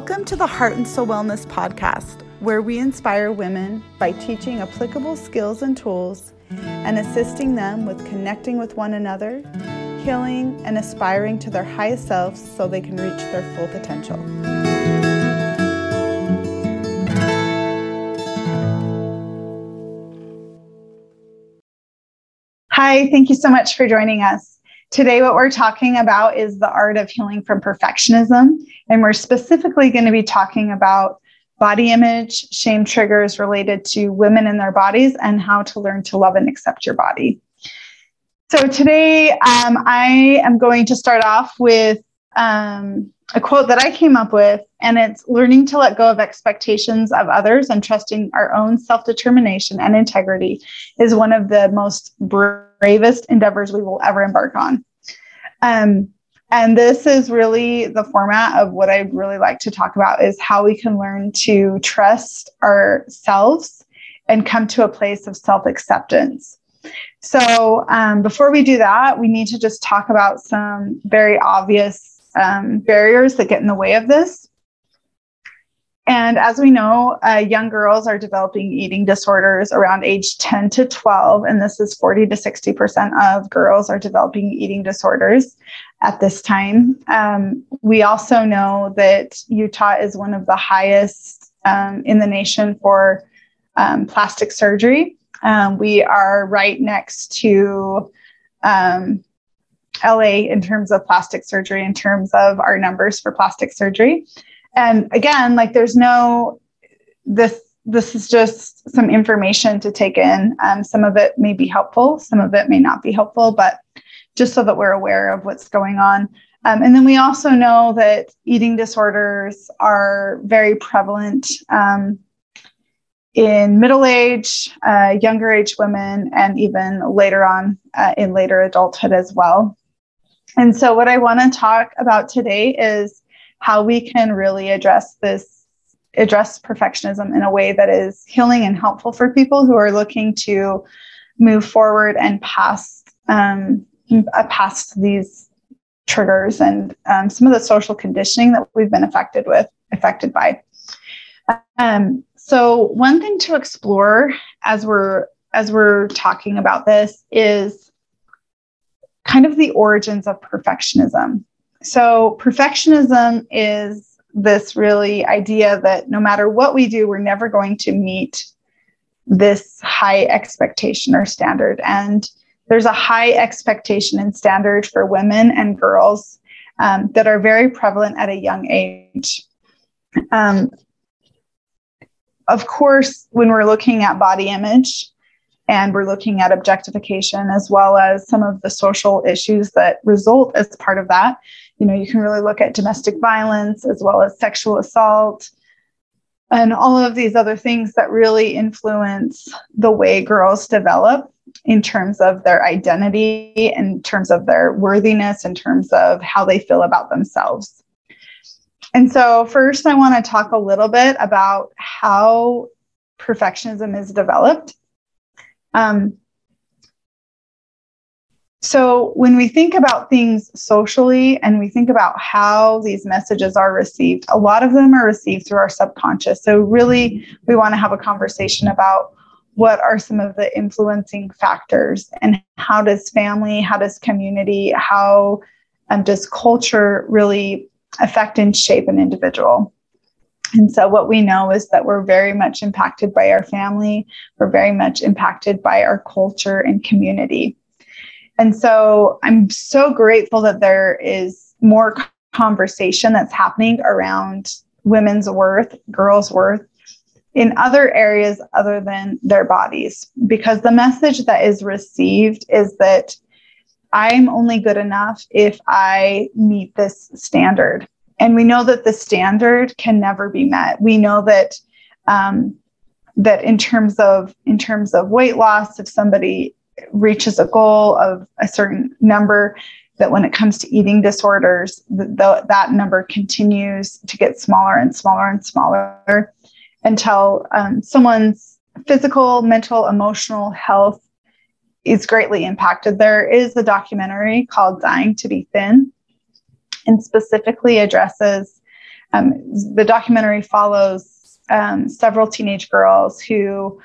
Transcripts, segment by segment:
Welcome to the Heart and Soul Wellness Podcast, where we inspire women by teaching applicable skills and tools and assisting them with connecting with one another, healing, and aspiring to their highest selves so they can reach their full potential. Hi, thank you so much for joining us. Today, what we're talking about is the art of healing from perfectionism. And we're specifically going to be talking about body image, shame triggers related to women and their bodies, and how to learn to love and accept your body. So, today, um, I am going to start off with um, a quote that I came up with, and it's learning to let go of expectations of others and trusting our own self determination and integrity is one of the most bravest endeavors we will ever embark on. Um, and this is really the format of what I'd really like to talk about is how we can learn to trust ourselves and come to a place of self acceptance. So, um, before we do that, we need to just talk about some very obvious um, barriers that get in the way of this. And as we know, uh, young girls are developing eating disorders around age 10 to 12, and this is 40 to 60% of girls are developing eating disorders at this time. Um, we also know that Utah is one of the highest um, in the nation for um, plastic surgery. Um, we are right next to um, LA in terms of plastic surgery, in terms of our numbers for plastic surgery and again like there's no this this is just some information to take in. Um, some of it may be helpful some of it may not be helpful but just so that we're aware of what's going on. Um, and then we also know that eating disorders are very prevalent um, in middle age uh, younger age women and even later on uh, in later adulthood as well. And so what i want to talk about today is how we can really address this address perfectionism in a way that is healing and helpful for people who are looking to move forward and past um, uh, past these triggers and um, some of the social conditioning that we've been affected with affected by. Um, so one thing to explore as we're as we're talking about this is kind of the origins of perfectionism so, perfectionism is this really idea that no matter what we do, we're never going to meet this high expectation or standard. And there's a high expectation and standard for women and girls um, that are very prevalent at a young age. Um, of course, when we're looking at body image and we're looking at objectification as well as some of the social issues that result as part of that, you know, you can really look at domestic violence as well as sexual assault and all of these other things that really influence the way girls develop in terms of their identity, in terms of their worthiness, in terms of how they feel about themselves. And so, first, I want to talk a little bit about how perfectionism is developed. Um, so, when we think about things socially and we think about how these messages are received, a lot of them are received through our subconscious. So, really, we want to have a conversation about what are some of the influencing factors and how does family, how does community, how um, does culture really affect and shape an individual? And so, what we know is that we're very much impacted by our family, we're very much impacted by our culture and community. And so I'm so grateful that there is more conversation that's happening around women's worth, girls' worth in other areas other than their bodies, because the message that is received is that I'm only good enough if I meet this standard. And we know that the standard can never be met. We know that um, that in terms of in terms of weight loss, if somebody reaches a goal of a certain number that when it comes to eating disorders the, that number continues to get smaller and smaller and smaller until um, someone's physical mental emotional health is greatly impacted there is a documentary called dying to be thin and specifically addresses Um, the documentary follows um, several teenage girls who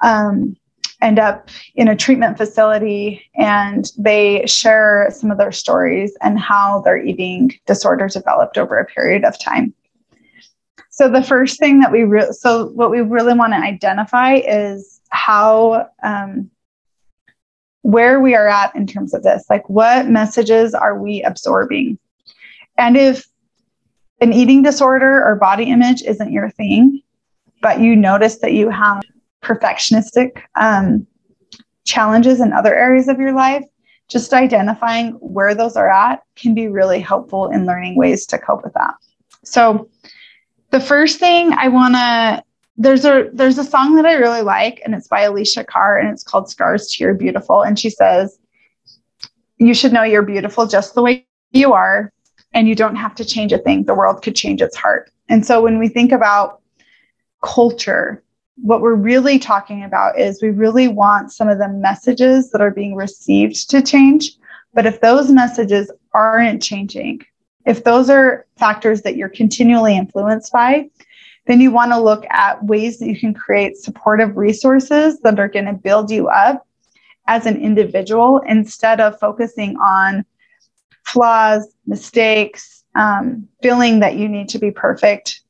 um, end up in a treatment facility and they share some of their stories and how their eating disorder developed over a period of time. So the first thing that we so what we really want to identify is how um, where we are at in terms of this. Like what messages are we absorbing? And if an eating disorder or body image isn't your thing, but you notice that you have perfectionistic um, challenges in other areas of your life, just identifying where those are at can be really helpful in learning ways to cope with that. So, the first thing I want to there's a there's a song that I really like and it's by Alessia Cara, and it's called Scars to Your Beautiful and she says you should know you're beautiful just the way you are and you don't have to change a thing the world could change its heart. And so when we think about culture what we're really talking about is we really want some of the messages that are being received to change. But if those messages aren't changing, if those are factors that you're continually influenced by, then you want to look at ways that you can create supportive resources that are going to build you up as an individual instead of focusing on flaws, mistakes, um, feeling that you need to be perfect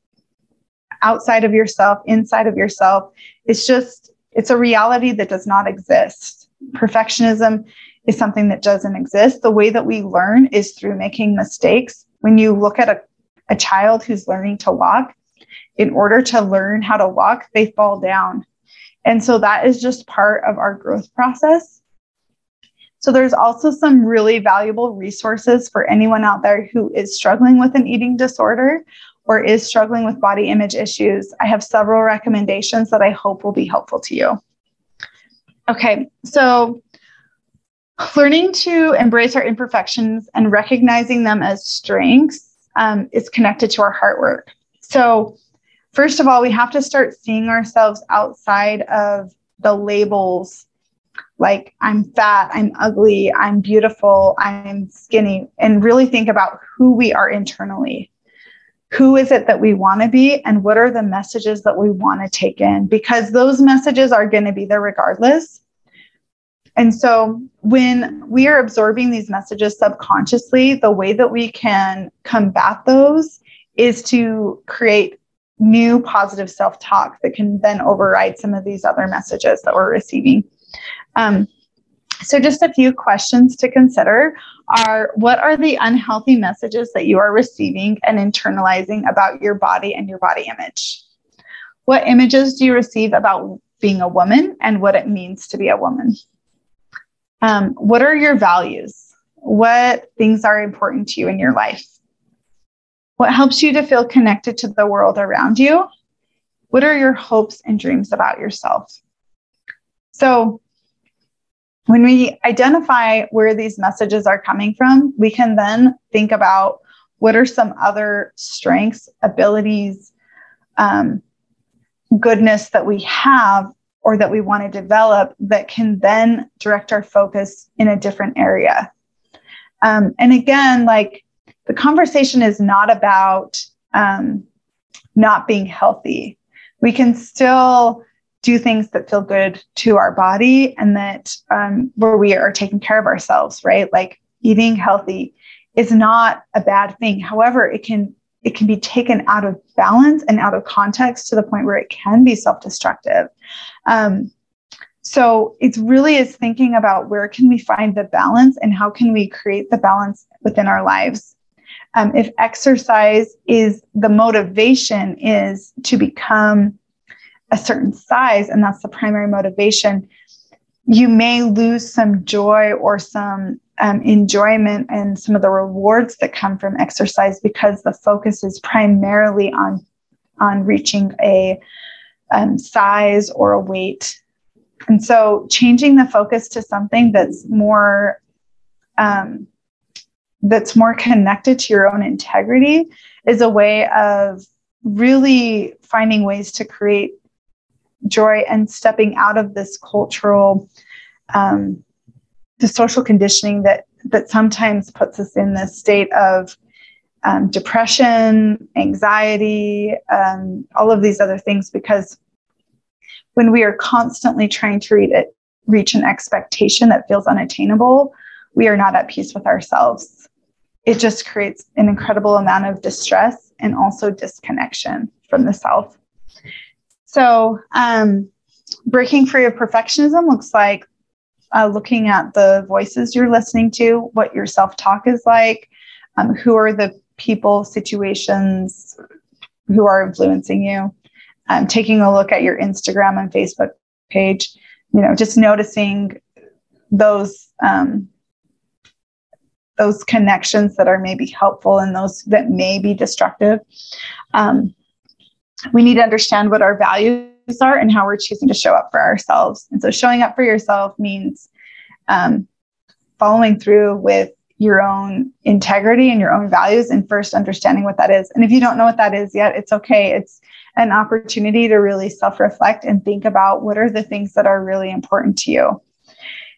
outside of yourself, inside of yourself. It's just, it's a reality that does not exist. Perfectionism is something that doesn't exist. The way that we learn is through making mistakes. When you look at a, a child who's learning to walk, in order to learn how to walk, they fall down. And so that is just part of our growth process. So there's also some really valuable resources for anyone out there who is struggling with an eating disorder or is struggling with body image issues, I have several recommendations that I hope will be helpful to you. Okay, so learning to embrace our imperfections and recognizing them as strengths um, is connected to our heart work. So, first of all, we have to start seeing ourselves outside of the labels. Like I'm fat, I'm ugly, I'm beautiful, I'm skinny, and really think about who we are internally. Who is it that we want to be and what are the messages that we want to take in? Because those messages are going to be there regardless. And so when we are absorbing these messages subconsciously the way that we can combat those is to create new positive self-talk that can then override some of these other messages that we're receiving um, so, just a few questions to consider are what are the unhealthy messages that you are receiving and internalizing about your body and your body image? What images do you receive about being a woman and what it means to be a woman? Um, what are your values? What things are important to you in your life? What helps you to feel connected to the world around you? What are your hopes and dreams about yourself? So, when we identify where these messages are coming from, we can then think about what are some other strengths, abilities, um, goodness that we have or that we want to develop that can then direct our focus in a different area. Um, and again, like the conversation is not about um, not being healthy. We can still do things that feel good to our body and that um, where we are taking care of ourselves right? Like eating healthy is not a bad thing. However it can it can be taken out of balance and out of context to the point where it can be self-destructive. Um, so it's really is thinking about where can we find the balance and how can we create the balance within our lives um, if exercise is the motivation is to become a certain size and that's the primary motivation, you may lose some joy or some um, enjoyment and some of the rewards that come from exercise because the focus is primarily on on reaching a um, size or a weight. And so changing the focus to something that's more um, that's more connected to your own integrity is a way of really finding ways to create joy and stepping out of this cultural um, the social conditioning that that sometimes puts us in this state of um, depression, anxiety, um, all of these other things, because when we are constantly trying to it, reach an expectation that feels unattainable, we are not at peace with ourselves. It just creates an incredible amount of distress and also disconnection from the self. So, um, breaking free of perfectionism looks like uh, looking at the voices you're listening to, what your self talk is like, um, who are the people, situations who are influencing you, um, taking a look at your Instagram and Facebook page, you know, just noticing those um, those connections that are maybe helpful and those that may be destructive. Um, we need to understand what our values are and how we're choosing to show up for ourselves. And so, showing up for yourself means um, following through with your own integrity and your own values and first understanding what that is. And if you don't know what that is yet, it's okay. It's an opportunity to really self reflect and think about what are the things that are really important to you.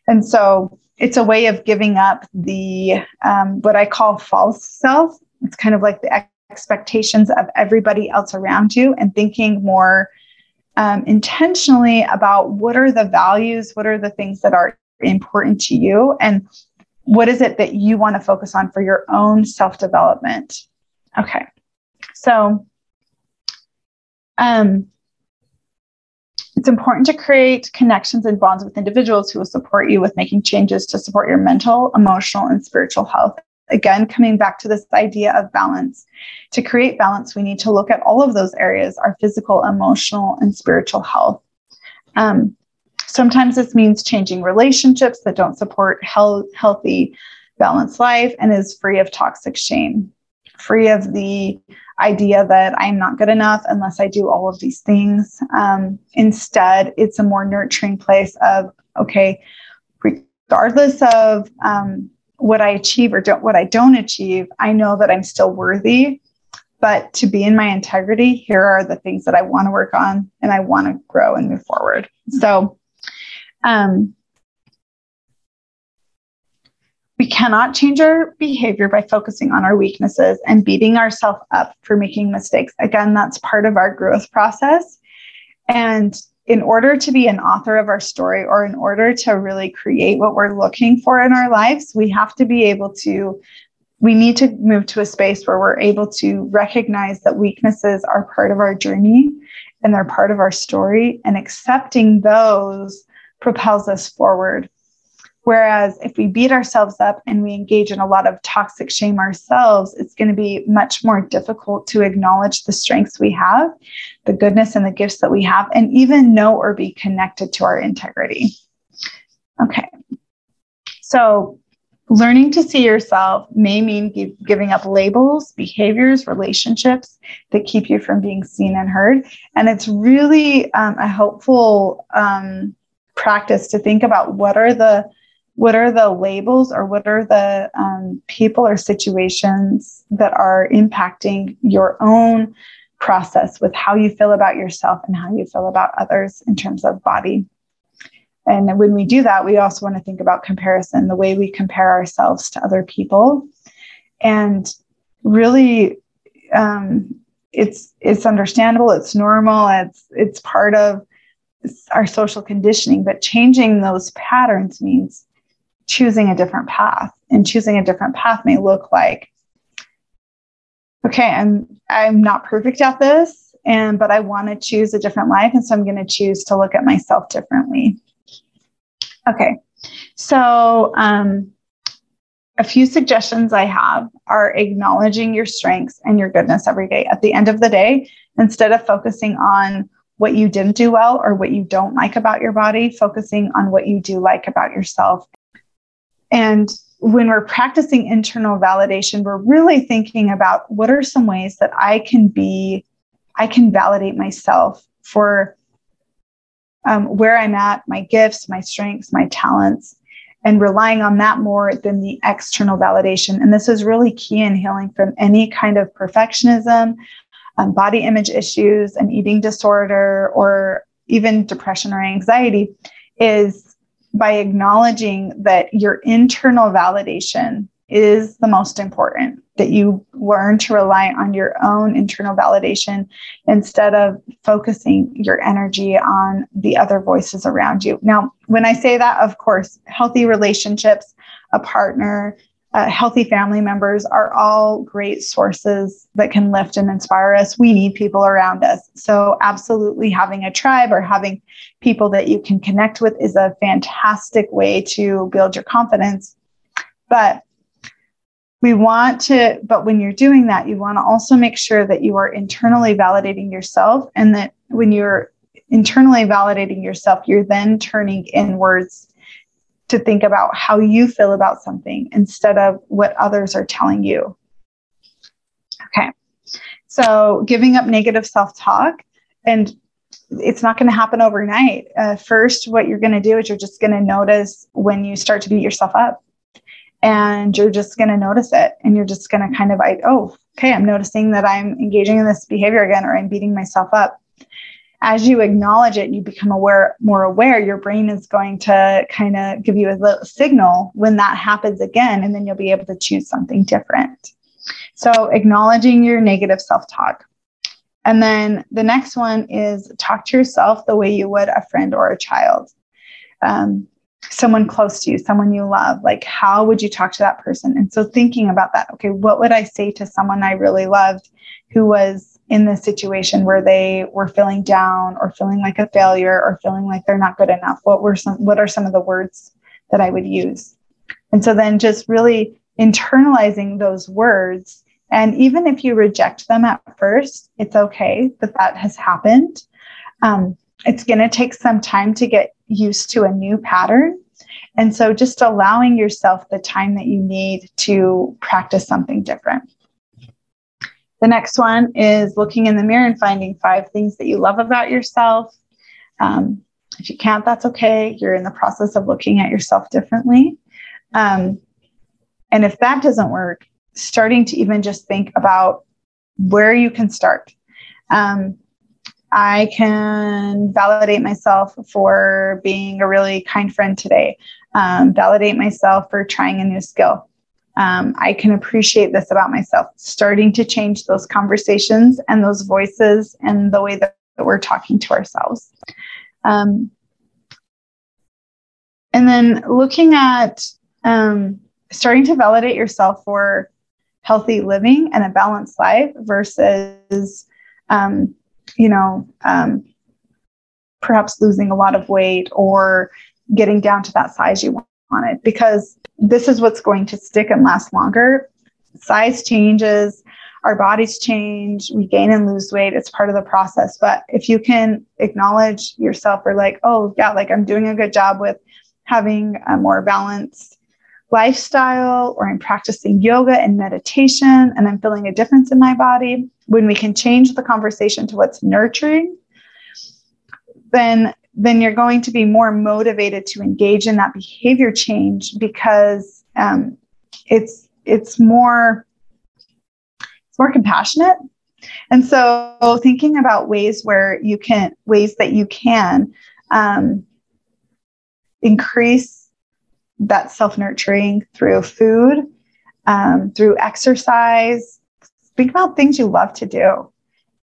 And so it's a way of giving up the um, what I call false self. It's kind of like the expectations of everybody else around you and thinking more um, intentionally about what are the values, what are the things that are important to you, and what is it that you want to focus on for your own self development. Okay, so um, it's important to create connections and bonds with individuals who will support you with making changes to support your mental, emotional, and spiritual health. Again, coming back to this idea of balance. To create balance, we need to look at all of those areas our physical, emotional, and spiritual health. Um, sometimes this means changing relationships that don't support health, healthy, balanced life and is free of toxic shame, free of the idea that I'm not good enough unless I do all of these things. Um, instead, it's a more nurturing place of, okay, regardless of um, what I achieve or don't, what I don't achieve, I know that I'm still worthy. But to be in my integrity, here are the things that I want to work on and I want to grow and move forward. So, um, we cannot change our behavior by focusing on our weaknesses and beating ourselves up for making mistakes. Again, that's part of our growth process. And in order to be an author of our story or in order to really create what we're looking for in our lives, we have to be able to, we need to move to a space where we're able to recognize that weaknesses are part of our journey and they're part of our story. And accepting those propels us forward Whereas if we beat ourselves up and we engage in a lot of toxic shame ourselves, it's going to be much more difficult to acknowledge the strengths we have, the goodness and the gifts that we have, and even know or be connected to our integrity. Okay. So, learning to see yourself may mean give, giving up labels, behaviors, relationships that keep you from being seen and heard. And it's really um, a helpful um, practice to think about what are the what are the labels or what are the um, people or situations that are impacting your own process with how you feel about yourself and how you feel about others in terms of body? And when we do that we also want to think about comparison the way we compare ourselves to other people. And really um, it's it's understandable it's normal it's it's part of our social conditioning but changing those patterns means choosing a different path. And choosing a different path may look like, okay, I'm I'm not perfect at this, and but I want to choose a different life. And so I'm going to choose to look at myself differently. Okay. So um, a few suggestions I have are acknowledging your strengths and your goodness every day. At the end of the day, instead of focusing on what you didn't do well or what you don't like about your body, focusing on what you do like about yourself and when we're practicing internal validation, we're really thinking about what are some ways that I can be, I can validate myself for um, where I'm at, my gifts, my strengths, my talents, and relying on that more than the external validation. And this is really key in healing from any kind of perfectionism, um, body image issues, an eating disorder, or even depression or anxiety. Is by acknowledging that your internal validation is the most important. that you learn to rely on your own internal validation instead of focusing your energy on the other voices around you. Now, when I say that, of course, healthy relationships, a partner, uh, healthy family members are all great sources that can lift and inspire us. We need people around us. So, absolutely, having a tribe or having people that you can connect with is a fantastic way to build your confidence. But we want to, but when you're doing that, you want to also make sure that you are internally validating yourself and that when you're internally validating yourself, you're then turning inwards to think about how you feel about something instead of what others are telling you. Okay. So, giving up negative self talk, and it's not going to happen overnight. Uh, first, what you're going to do is you're just going to notice when you start to beat yourself up and you're just going to notice it and you're just going to kind of like oh okay i'm noticing that i'm engaging in this behavior again or i'm beating myself up as you acknowledge it and you become aware more aware your brain is going to kind of give you a little signal when that happens again and then you'll be able to choose something different. So acknowledging your negative self-talk. And then the next one is talk to yourself the way you would a friend or a child. Um, someone close to you, someone you love, like how would you talk to that person? And so thinking about that, okay, what would I say to someone I really loved who was in this situation where they were feeling down or feeling like a failure or feeling like they're not good enough? What were some what are some of the words that I would use? And so then just really internalizing those words and even if you reject them at first, it's okay that that has happened. Um, it's going to take some time to get used to a new pattern. And so just allowing yourself the time that you need to practice something different. The next one is looking in the mirror and finding five things that you love about yourself. Um, if you can't, that's okay. You're in the process of looking at yourself differently. Um, and if that doesn't work, starting to even just think about where you can start. Um, I can validate myself for being a really kind friend today, um, validate myself for trying a new skill. Um, I can appreciate this about myself, starting to change those conversations and those voices and the way that, we're talking to ourselves. Um, and then looking at um, starting to validate yourself for healthy living and a balanced life versus um, you know, um, perhaps losing a lot of weight or getting down to that size you wanted, because this is what's going to stick and last longer. Size changes, our bodies change, we gain and lose weight. It's part of the process. But if you can acknowledge yourself or like, oh, yeah, like I'm doing a good job with having a more balanced lifestyle or I'm practicing yoga and meditation and I'm feeling a difference in my body, when we can change the conversation to what's nurturing, then then you're going to be more motivated to engage in that behavior change because um, it's it's more it's more compassionate and so thinking about ways where you can ways that you can um, increase that self nurturing through food, um, through exercise. Think about things you love to do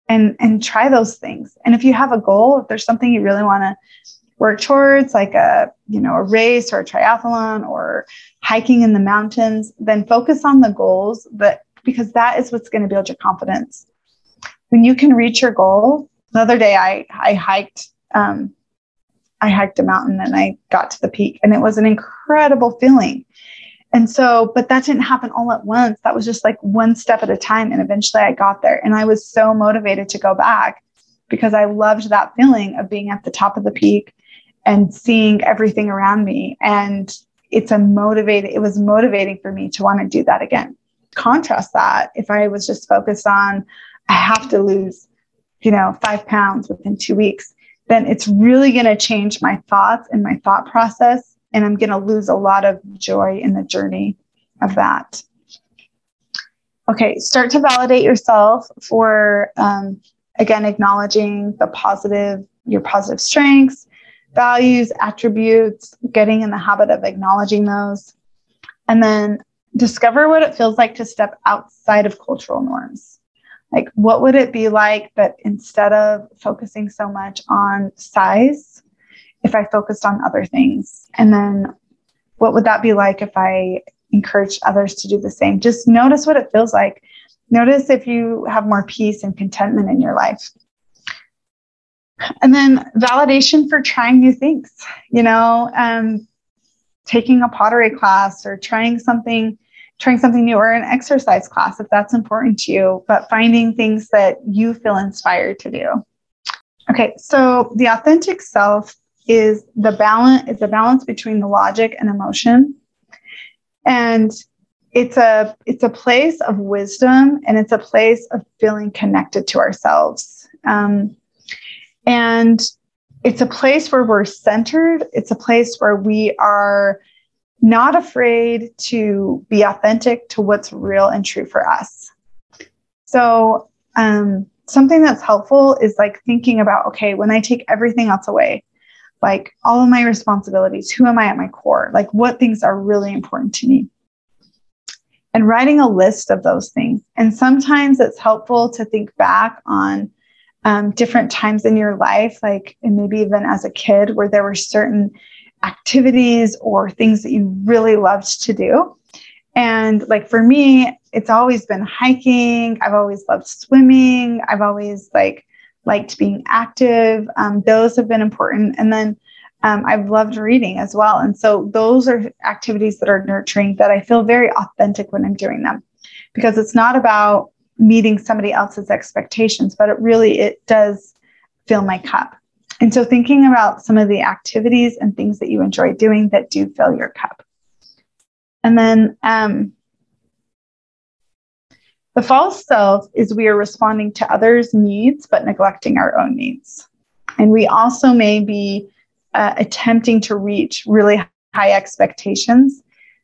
and, and try those things. And if you have a goal, if there's something you really want to work towards, like a, you know, a race or a triathlon or hiking in the mountains, then focus on the goals that because that is what's going to build your confidence. When you can reach your goal, the other day I, I hiked um, I hiked a mountain and I got to the peak and it was an incredible feeling. And so, but that didn't happen all at once. That was just like one step at a time. And eventually I got there and I was so motivated to go back because I loved that feeling of being at the top of the peak and seeing everything around me. And it's a motivating, it was motivating for me to want to do that again. Contrast that if I was just focused on, I have to lose, you know, five pounds within two weeks then it's really going to change my thoughts and my thought process. And I'm going to lose a lot of joy in the journey of that. Okay, start to validate yourself for, um, again, acknowledging the positive, your positive strengths, values, attributes, getting in the habit of acknowledging those. And then discover what it feels like to step outside of cultural norms. Like, what would it be like that instead of focusing so much on size, if I focused on other things? And then what would that be like if I encouraged others to do the same? Just notice what it feels like. Notice if you have more peace and contentment in your life. And then validation for trying new things, you know, um, taking a pottery class or trying something trying something new or an exercise class if that's important to you, but finding things that you feel inspired to do. Okay, so the authentic self is the balance is the balance between the logic and emotion. And it's a it's a place of wisdom and it's a place of feeling connected to ourselves. Um, and it's a place where we're centered. It's a place where we are not afraid to be authentic to what's real and true for us. So, um, something that's helpful is like thinking about okay, when I take everything else away, like all of my responsibilities, who am I at my core? Like, what things are really important to me? And writing a list of those things. And sometimes it's helpful to think back on um, different times in your life, like, and maybe even as a kid, where there were certain activities or things that you really loved to do. And like for me, it's always been hiking. I've always loved swimming. I've always like liked being active. Um, those have been important. And then um, I've loved reading as well. And so those are activities that are nurturing that I feel very authentic when I'm doing them because it's not about meeting somebody else's expectations, but it really, it does fill my cup. And so thinking about some of the activities and things that you enjoy doing that do fill your cup. And then um, the false self is we are responding to others' needs but neglecting our own needs. And we also may be uh, attempting to reach really high expectations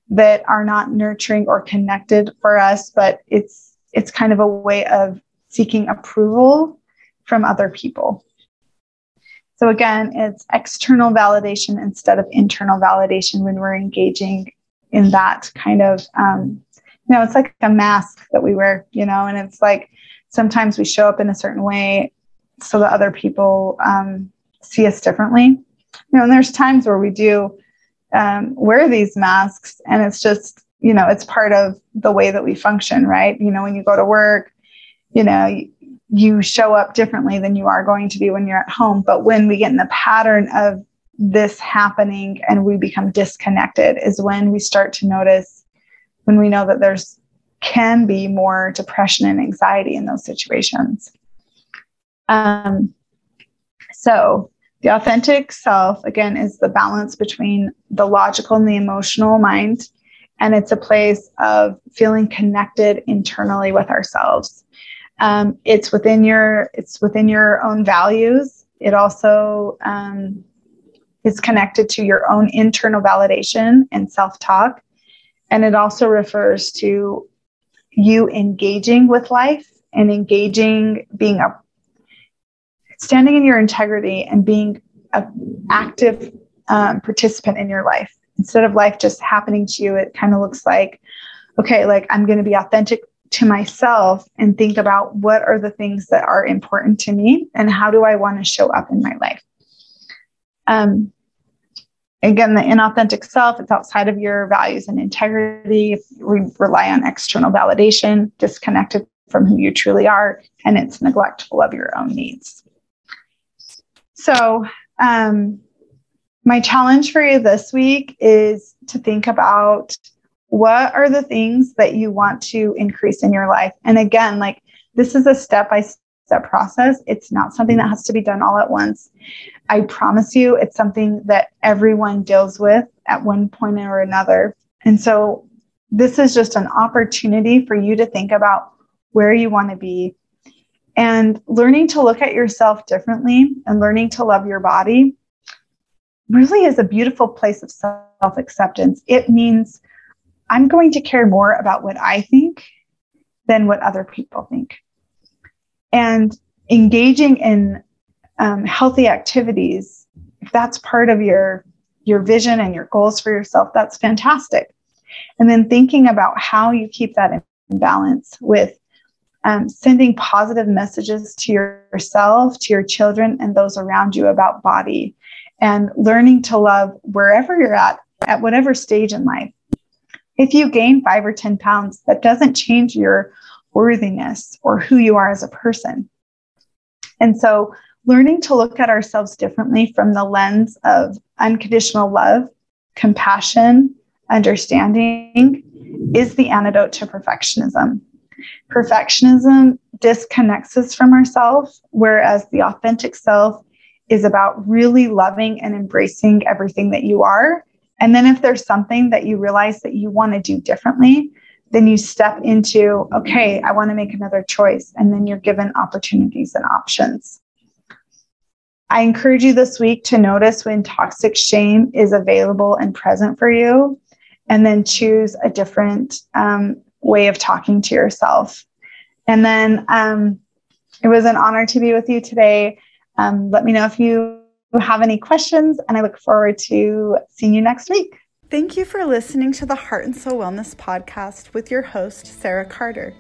that are not nurturing or connected for us, but it's it's kind of a way of seeking approval from other people. So again, it's external validation instead of internal validation when we're engaging in that kind of, um, you know, it's like a mask that we wear, you know, and it's like sometimes we show up in a certain way so that other people um, see us differently. You know, and there's times where we do um, wear these masks and it's just, you know, it's part of the way that we function, right? You know, when you go to work, you know, you show up differently than you are going to be when you're at home. But when we get in the pattern of this happening and we become disconnected, is when we start to notice when we know that there's can be more depression and anxiety in those situations. Um, so, the authentic self, again, is the balance between the logical and the emotional mind. And it's a place of feeling connected internally with ourselves. Um, it's within your it's within your own values. It also um, is connected to your own internal validation and self talk, and it also refers to you engaging with life and engaging, being a standing in your integrity and being an active um, participant in your life instead of life just happening to you. It kind of looks like okay, like I'm going to be authentic to myself and think about what are the things that are important to me and how do I want to show up in my life. Um, again, the inauthentic self, it's outside of your values and integrity. We rely on external validation, disconnected from who you truly are, and it's neglectful of your own needs. So, um, my challenge for you this week is to think about what are the things that you want to increase in your life? And again, like this is a step by step process. It's not something that has to be done all at once. I promise you, it's something that everyone deals with at one point or another. And so this is just an opportunity for you to think about where you want to be and learning to look at yourself differently and learning to love your body really is a beautiful place of self acceptance. It means I'm going to care more about what I think than what other people think. And engaging in um, healthy activities, if that's part of your your vision and your goals for yourself, that's fantastic. And then thinking about how you keep that in balance with um, sending positive messages to yourself, to your children, and those around you about body, and learning to love wherever you're at, at whatever stage in life. If you gain five or 10 pounds, that doesn't change your worthiness or who you are as a person. And so, learning to look at ourselves differently from the lens of unconditional love, compassion, understanding is the antidote to perfectionism. Perfectionism disconnects us from ourselves, whereas the authentic self is about really loving and embracing everything that you are. And then if there's something that you realize that you want to do differently, then you step into, okay, I want to make another choice. And then you're given opportunities and options. I encourage you this week to notice when toxic shame is available and present for you, and then choose a different um, way of talking to yourself. And then um, it was an honor to be with you today. Um, let me know if you have any questions, and I look forward to seeing you next week. Thank you for listening to the Heart and Soul Wellness podcast with your host, Sarah Carter.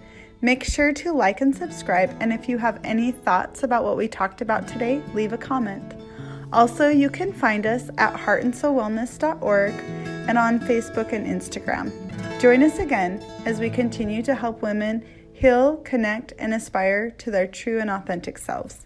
Make sure to like and subscribe, and if you have any thoughts about what we talked about today, leave a comment. Also, you can find us at heartandsoulwellness.org and on Facebook and Instagram. Join us again as we continue to help women heal, connect, and aspire to their true and authentic selves.